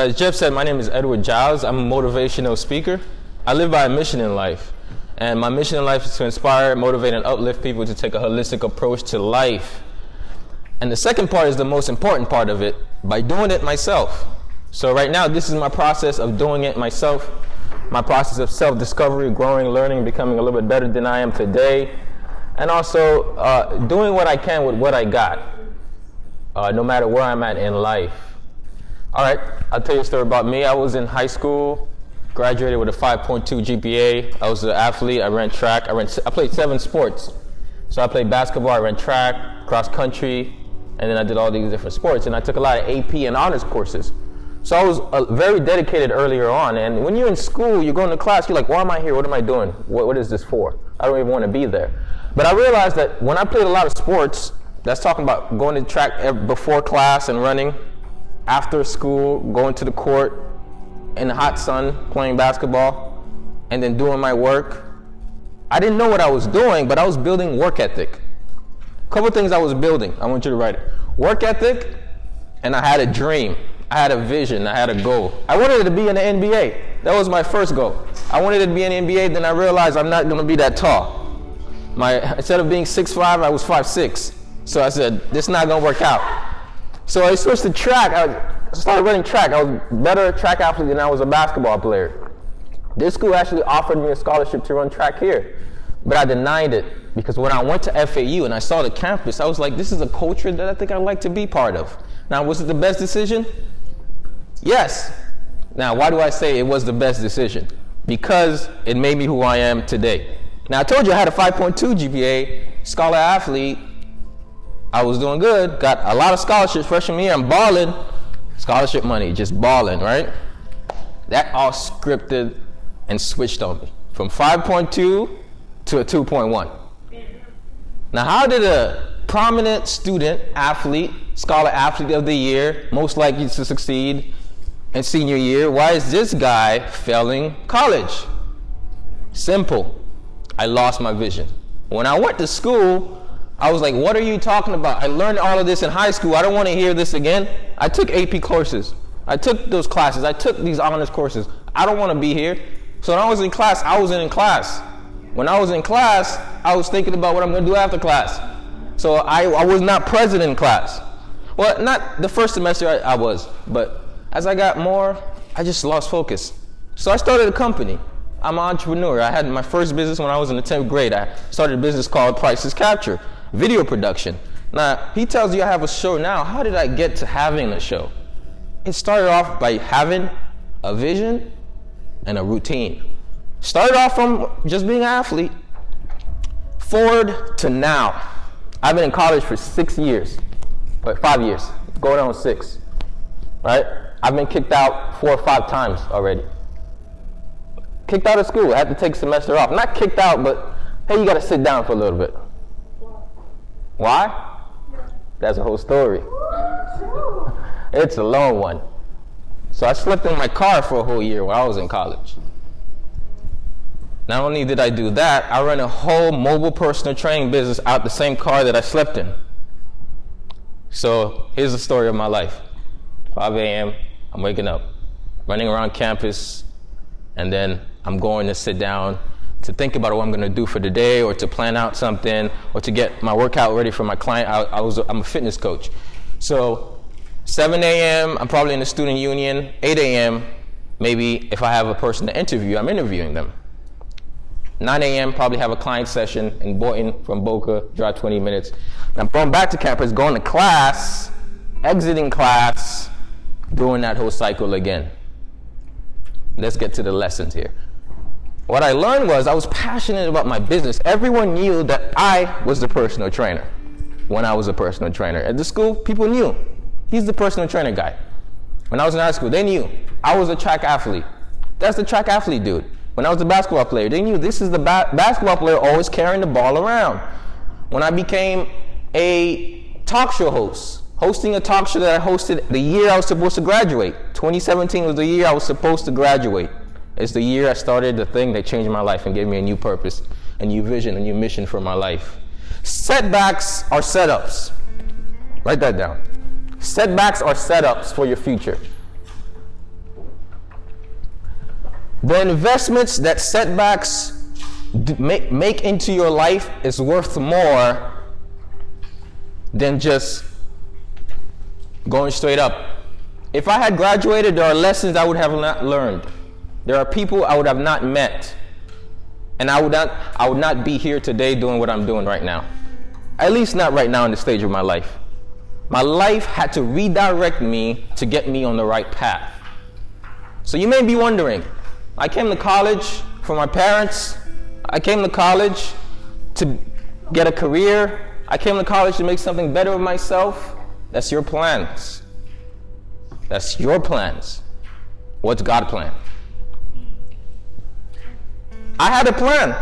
As Jeff said, my name is Edward Giles. I'm a motivational speaker. I live by a mission in life. And my mission in life is to inspire, motivate, and uplift people to take a holistic approach to life. And the second part is the most important part of it by doing it myself. So, right now, this is my process of doing it myself, my process of self discovery, growing, learning, becoming a little bit better than I am today, and also uh, doing what I can with what I got, uh, no matter where I'm at in life. All right, I'll tell you a story about me. I was in high school, graduated with a 5.2 GPA. I was an athlete. I ran track. I ran. I played seven sports. So I played basketball. I ran track, cross country, and then I did all these different sports. And I took a lot of AP and honors courses. So I was uh, very dedicated earlier on. And when you're in school, you're going to class. You're like, why am I here? What am I doing? what, what is this for? I don't even want to be there. But I realized that when I played a lot of sports, that's talking about going to track before class and running after school, going to the court in the hot sun, playing basketball, and then doing my work. I didn't know what I was doing, but I was building work ethic. A couple things I was building. I want you to write it. Work ethic, and I had a dream. I had a vision. I had a goal. I wanted to be in the NBA. That was my first goal. I wanted to be in the NBA, then I realized I'm not going to be that tall. My, instead of being 6'5, I was 5'6. So I said, this is not going to work out. So I switched to track. I started running track. I was better track athlete than I was a basketball player. This school actually offered me a scholarship to run track here, but I denied it because when I went to FAU and I saw the campus, I was like, this is a culture that I think I'd like to be part of. Now, was it the best decision? Yes. Now, why do I say it was the best decision? Because it made me who I am today. Now, I told you I had a 5.2 GPA, scholar athlete, I was doing good, got a lot of scholarships freshman year. I'm balling, scholarship money, just balling, right? That all scripted and switched on me from 5.2 to a 2.1. Now, how did a prominent student, athlete, scholar athlete of the year, most likely to succeed in senior year, why is this guy failing college? Simple. I lost my vision. When I went to school, I was like, what are you talking about? I learned all of this in high school. I don't want to hear this again. I took AP courses. I took those classes. I took these honors courses. I don't want to be here. So when I was in class, I was in class. When I was in class, I was thinking about what I'm going to do after class. So I, I was not present in class. Well, not the first semester I, I was, but as I got more, I just lost focus. So I started a company. I'm an entrepreneur. I had my first business when I was in the 10th grade. I started a business called Prices Capture video production. Now, he tells you I have a show now. How did I get to having a show? It started off by having a vision and a routine. Started off from just being an athlete, forward to now. I've been in college for six years, but five years, going on six, right? I've been kicked out four or five times already. Kicked out of school. I had to take semester off. Not kicked out, but hey, you got to sit down for a little bit. Why? That's a whole story. It's a long one. So I slept in my car for a whole year while I was in college. Not only did I do that, I ran a whole mobile personal training business out the same car that I slept in. So here's the story of my life 5 a.m., I'm waking up, running around campus, and then I'm going to sit down to think about what I'm going to do for the day or to plan out something or to get my workout ready for my client. I, I was, I'm a fitness coach. So 7 a.m., I'm probably in the student union. 8 a.m., maybe if I have a person to interview, I'm interviewing them. 9 a.m., probably have a client session in Boynton from Boca, drive 20 minutes. I'm going back to campus, going to class, exiting class, doing that whole cycle again. Let's get to the lessons here what I learned was I was passionate about my business. Everyone knew that I was the personal trainer when I was a personal trainer. At the school, people knew he's the personal trainer guy. When I was in high school, they knew I was a track athlete. That's the track athlete dude. When I was a basketball player, they knew this is the ba- basketball player always carrying the ball around. When I became a talk show host, hosting a talk show that I hosted the year I was supposed to graduate, 2017 was the year I was supposed to graduate. It's the year I started the thing that changed my life and gave me a new purpose, a new vision, a new mission for my life. Setbacks are setups. Write that down. Setbacks are setups for your future. The investments that setbacks make, into your life is worth more than just going straight up. If I had graduated, there are lessons I would have not learned. There are people I would have not met. And I would not I would not be here today doing what I'm doing right now. At least not right now in the stage of my life. My life had to redirect me to get me on the right path. So you may be wondering, I came to college for my parents. I came to college to get a career. I came to college to make something better of myself. That's your plans. That's your plans. What's God's plan? I had a plan.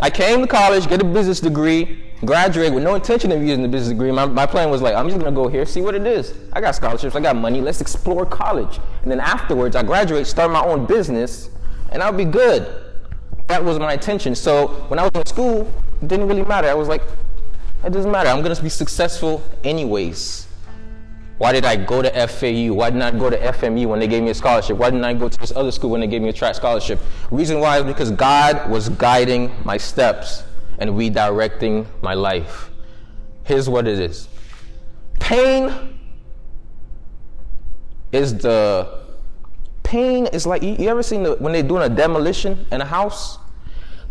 I came to college, get a business degree, graduate with no intention of using the business degree. My, my plan was like, I'm just gonna go here, see what it is. I got scholarships, I got money, let's explore college. And then afterwards, I graduate, start my own business, and I'll be good. That was my intention. So when I was in school, it didn't really matter. I was like, it doesn't matter. I'm gonna be successful anyways. Why did I go to FAU? Why didn't I go to FMU when they gave me a scholarship? Why didn't I go to this other school when they gave me a track scholarship? Reason why is because God was guiding my steps and redirecting my life. Here's what it is pain is the pain is like you, ever seen the, when they're doing a demolition in a house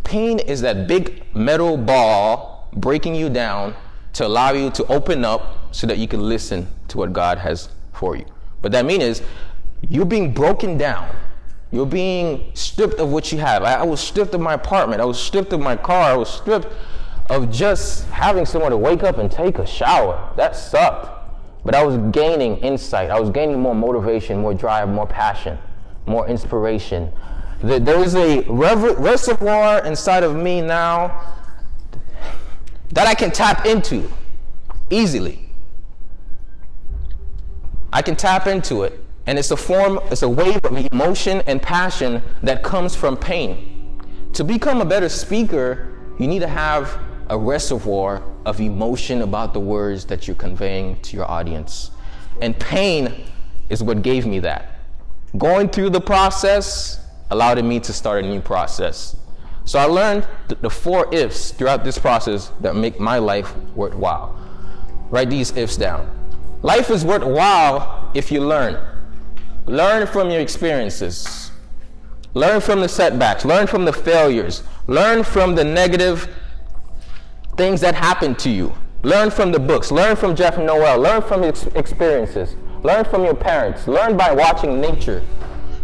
pain is that big metal ball breaking you down to allow you to open up so that you can listen to what God has for you. What that means is you're being broken down. You're being stripped of what you have. I, I was stripped of my apartment. I was stripped of my car. I was stripped of just having someone to wake up and take a shower. That sucked. But I was gaining insight. I was gaining more motivation, more drive, more passion, more inspiration. There is a reservoir inside of me now that I can tap into easily. I can tap into it. And it's a form, it's a wave of emotion and passion that comes from pain. To become a better speaker, you need to have a reservoir of emotion about the words that you're conveying to your audience. And pain is what gave me that. Going through the process allowed me to start a new process. So I learned the four ifs throughout this process that make my life worthwhile. Write these ifs down. Life is worthwhile if you learn. Learn from your experiences. Learn from the setbacks. Learn from the failures. Learn from the negative things that happen to you. Learn from the books. Learn from Jeff Noel. Learn from his experiences. Learn from your parents. Learn by watching nature.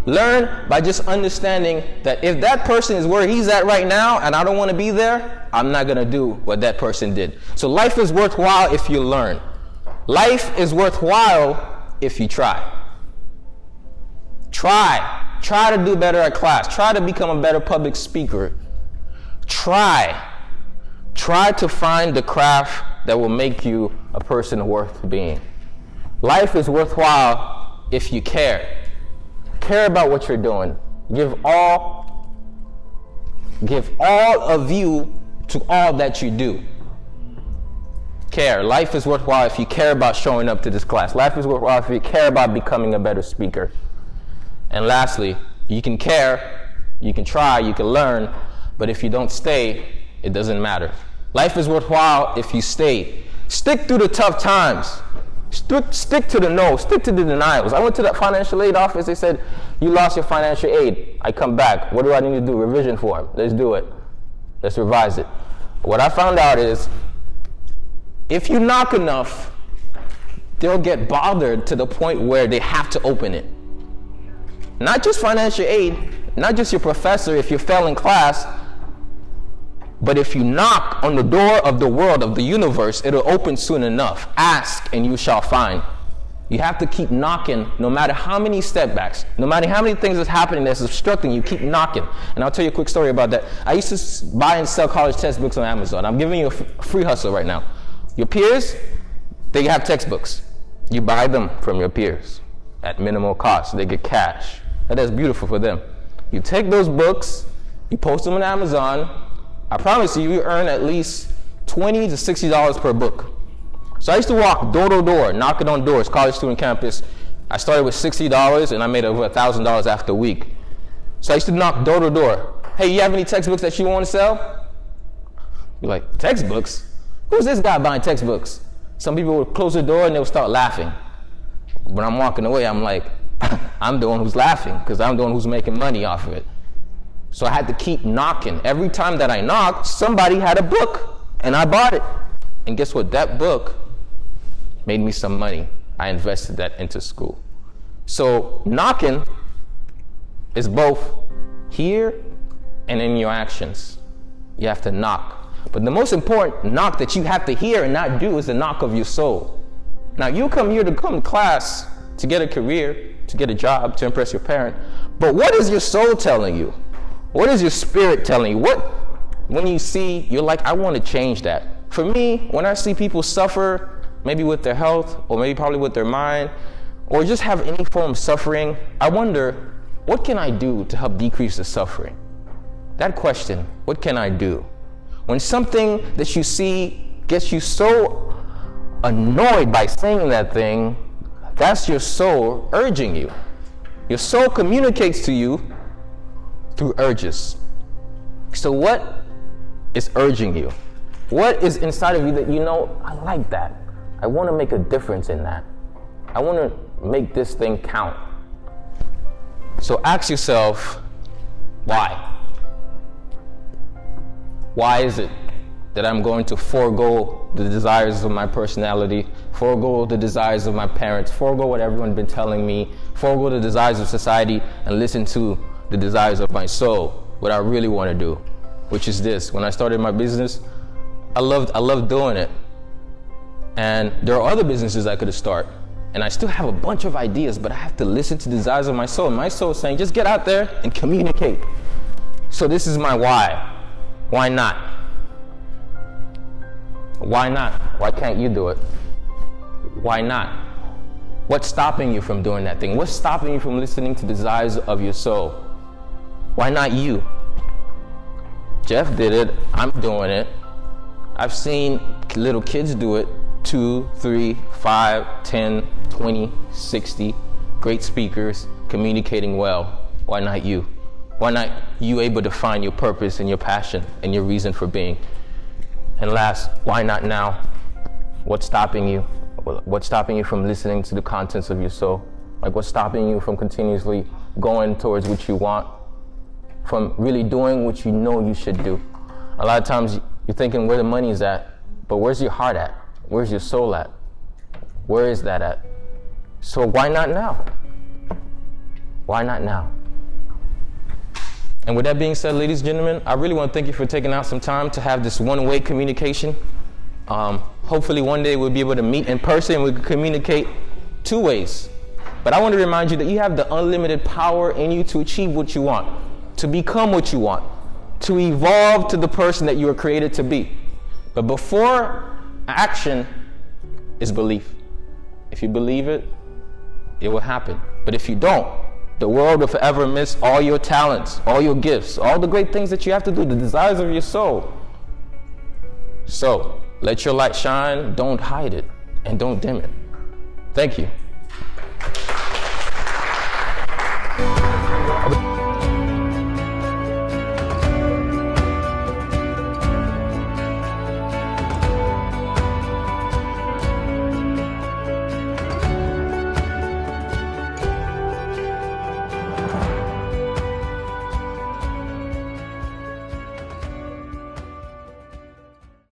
Learn by just understanding that if that person is where he's at right now and I don't want to be there, I'm not going to do what that person did. So life is worthwhile if you learn. Life is worthwhile if you try. Try. Try to do better at class. Try to become a better public speaker. Try. Try to find the craft that will make you a person worth being. Life is worthwhile if you care care about what you're doing. Give all, give all of you to all that you do. Care. Life is worthwhile if you care about showing up to this class. Life is worthwhile if you care about becoming a better speaker. And lastly, you can care, you can try, you can learn, but if you don't stay, it doesn't matter. Life is worthwhile if you stay. Stick through the tough times. Stick, stick to the no, stick to the denials. I went to the financial aid office. They said, You lost your financial aid. I come back. What do I need to do? Revision form. Let's do it. Let's revise it. What I found out is if you knock enough, they'll get bothered to the point where they have to open it. Not just financial aid, not just your professor if you fail in class, but if you knock on the door of the world, of the universe, it'll open soon enough. Ask and you shall find. You have to keep knocking no matter how many setbacks, no matter how many things that's happening that's obstructing you, keep knocking. And I'll tell you a quick story about that. I used to buy and sell college textbooks on Amazon. I'm giving you a free hustle right now. Your peers, they have textbooks. You buy them from your peers at minimal cost. They get cash. That is beautiful for them. You take those books, you post them on Amazon, I promise you, you earn at least 20 to $60 per book. So I used to walk door to door, knocking on doors, college student campus. I started with $60 and I made over $1,000 after a week. So I used to knock door to door. Hey, you have any textbooks that you want to sell? You're like, textbooks? Who's this guy buying textbooks? Some people would close the door and they'll start laughing. When I'm walking away, I'm like, I'm the one who's laughing because I'm the one who's making money off of it. So I had to keep knocking. Every time that I knocked, somebody had a book and I bought it. And guess what? That book made me some money. I invested that into school. So knocking is both here and in your actions. You have to knock. But the most important knock that you have to hear and not do is the knock of your soul. Now you come here to come to class to get a career, to get a job, to impress your parent. But what is your soul telling you? What is your spirit telling you? What when you see you're like, I want to change that. For me, when I see people suffer, maybe with their health, or maybe probably with their mind, or just have any form of suffering, I wonder, what can I do to help decrease the suffering? That question, what can I do? When something that you see gets you so annoyed by saying that thing, that's your soul urging you. Your soul communicates to you through urges. So, what is urging you? What is inside of you that you know, I like that? I want to make a difference in that. I want to make this thing count. So, ask yourself, why? Why is it that I'm going to forego the desires of my personality, forego the desires of my parents, forego what everyone's been telling me, forego the desires of society, and listen to the desires of my soul, what I really want to do, which is this. When I started my business, I loved I loved doing it. And there are other businesses I could have started. And I still have a bunch of ideas, but I have to listen to the desires of my soul. My soul is saying, just get out there and communicate. So this is my why. Why not? Why not? Why can't you do it? Why not? What's stopping you from doing that thing? What's stopping you from listening to the desires of your soul? Why not you? Jeff did it. I'm doing it. I've seen little kids do it two, three, five, 10, 20, 60. Great speakers, communicating well. Why not you? Why not you able to find your purpose and your passion and your reason for being? And last, why not now? What's stopping you? What's stopping you from listening to the contents of your soul? Like what's stopping you from continuously going towards what you want? From really doing what you know you should do? A lot of times you're thinking where the money is at, but where's your heart at? Where's your soul at? Where is that at? So why not now? Why not now? And with that being said, ladies and gentlemen, I really want to thank you for taking out some time to have this one way communication. Um, hopefully, one day we'll be able to meet in person and we can communicate two ways. But I want to remind you that you have the unlimited power in you to achieve what you want, to become what you want, to evolve to the person that you were created to be. But before action is belief. If you believe it, it will happen. But if you don't, the world will forever miss all your talents, all your gifts, all the great things that you have to do, the desires of your soul. So let your light shine, don't hide it, and don't dim it. Thank you.